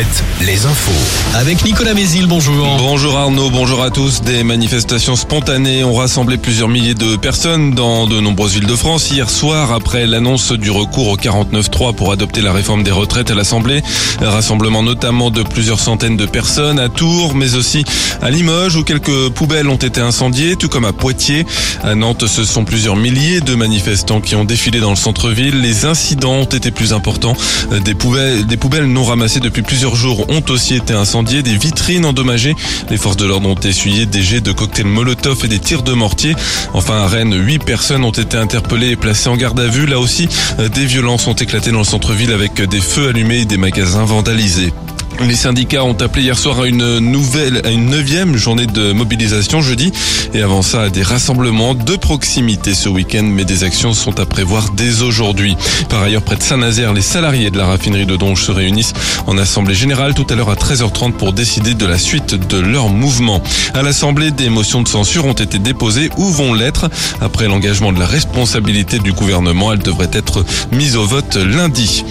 7, les infos. Avec Nicolas Mézil, bonjour. Bonjour Arnaud, bonjour à tous. Des manifestations spontanées ont rassemblé plusieurs milliers de personnes dans de nombreuses villes de France hier soir après l'annonce du recours au 49.3 pour adopter la réforme des retraites à l'Assemblée. Rassemblement notamment de plusieurs centaines de personnes à Tours, mais aussi à Limoges où quelques poubelles ont été incendiées, tout comme à Poitiers. À Nantes, ce sont plusieurs milliers de manifestants qui ont défilé dans le centre-ville. Les incidents ont été plus importants. Des poubelles, des poubelles non ramassées depuis plusieurs jours ont aussi été incendiées, des vitrines endommagées. Les forces de l'ordre ont essuyé des jets de cocktails Molotov et des tirs de mortier. Enfin, à Rennes, huit personnes ont été interpellées et placées en garde à vue. Là aussi, des violences ont éclaté dans le centre-ville avec des feux allumés et des magasins vandalisés. Les syndicats ont appelé hier soir à une nouvelle, à une neuvième journée de mobilisation jeudi. Et avant ça, à des rassemblements de proximité ce week-end. Mais des actions sont à prévoir dès aujourd'hui. Par ailleurs, près de Saint-Nazaire, les salariés de la raffinerie de Donge se réunissent en assemblée générale tout à l'heure à 13h30 pour décider de la suite de leur mouvement. À l'assemblée, des motions de censure ont été déposées ou vont l'être? Après l'engagement de la responsabilité du gouvernement, elles devraient être mises au vote lundi.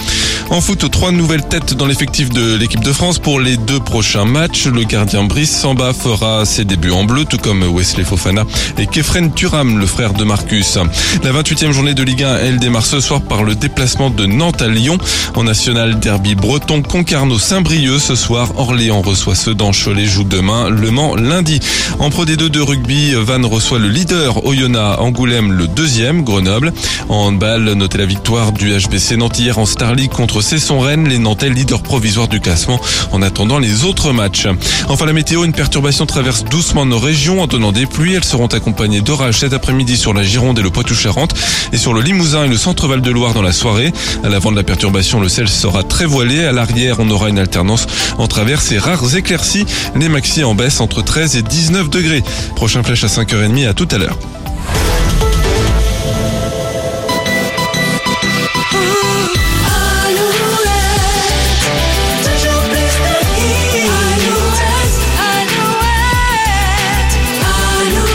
En foot, trois nouvelles têtes dans l'effectif de l'équipe de France pour les deux prochains matchs. Le gardien Brice Samba fera ses débuts en bleu, tout comme Wesley Fofana et Kefren Turam, le frère de Marcus. La 28e journée de Ligue 1, elle démarre ce soir par le déplacement de Nantes à Lyon. En national derby breton, Concarneau Saint-Brieuc ce soir. Orléans reçoit Sedan, Cholet joue demain, Le Mans lundi. En Pro D2 de rugby, Vannes reçoit le leader Oyonnax, Angoulême le deuxième, Grenoble. En handball, notez la victoire du HBC Nantes hier en Star League contre Cesson-Rennes, les Nantais leaders provisoires du classement en attendant les autres matchs. Enfin la météo, une perturbation traverse doucement nos régions en donnant des pluies. Elles seront accompagnées d'orages cet après-midi sur la Gironde et le Poitou-Charentes et sur le Limousin et le centre-val de Loire dans la soirée. À l'avant de la perturbation, le ciel sera très voilé. À l'arrière, on aura une alternance entre averses et rares éclaircies. Les maxi en baisse entre 13 et 19 degrés. Prochain flèche à 5h30 à tout à l'heure.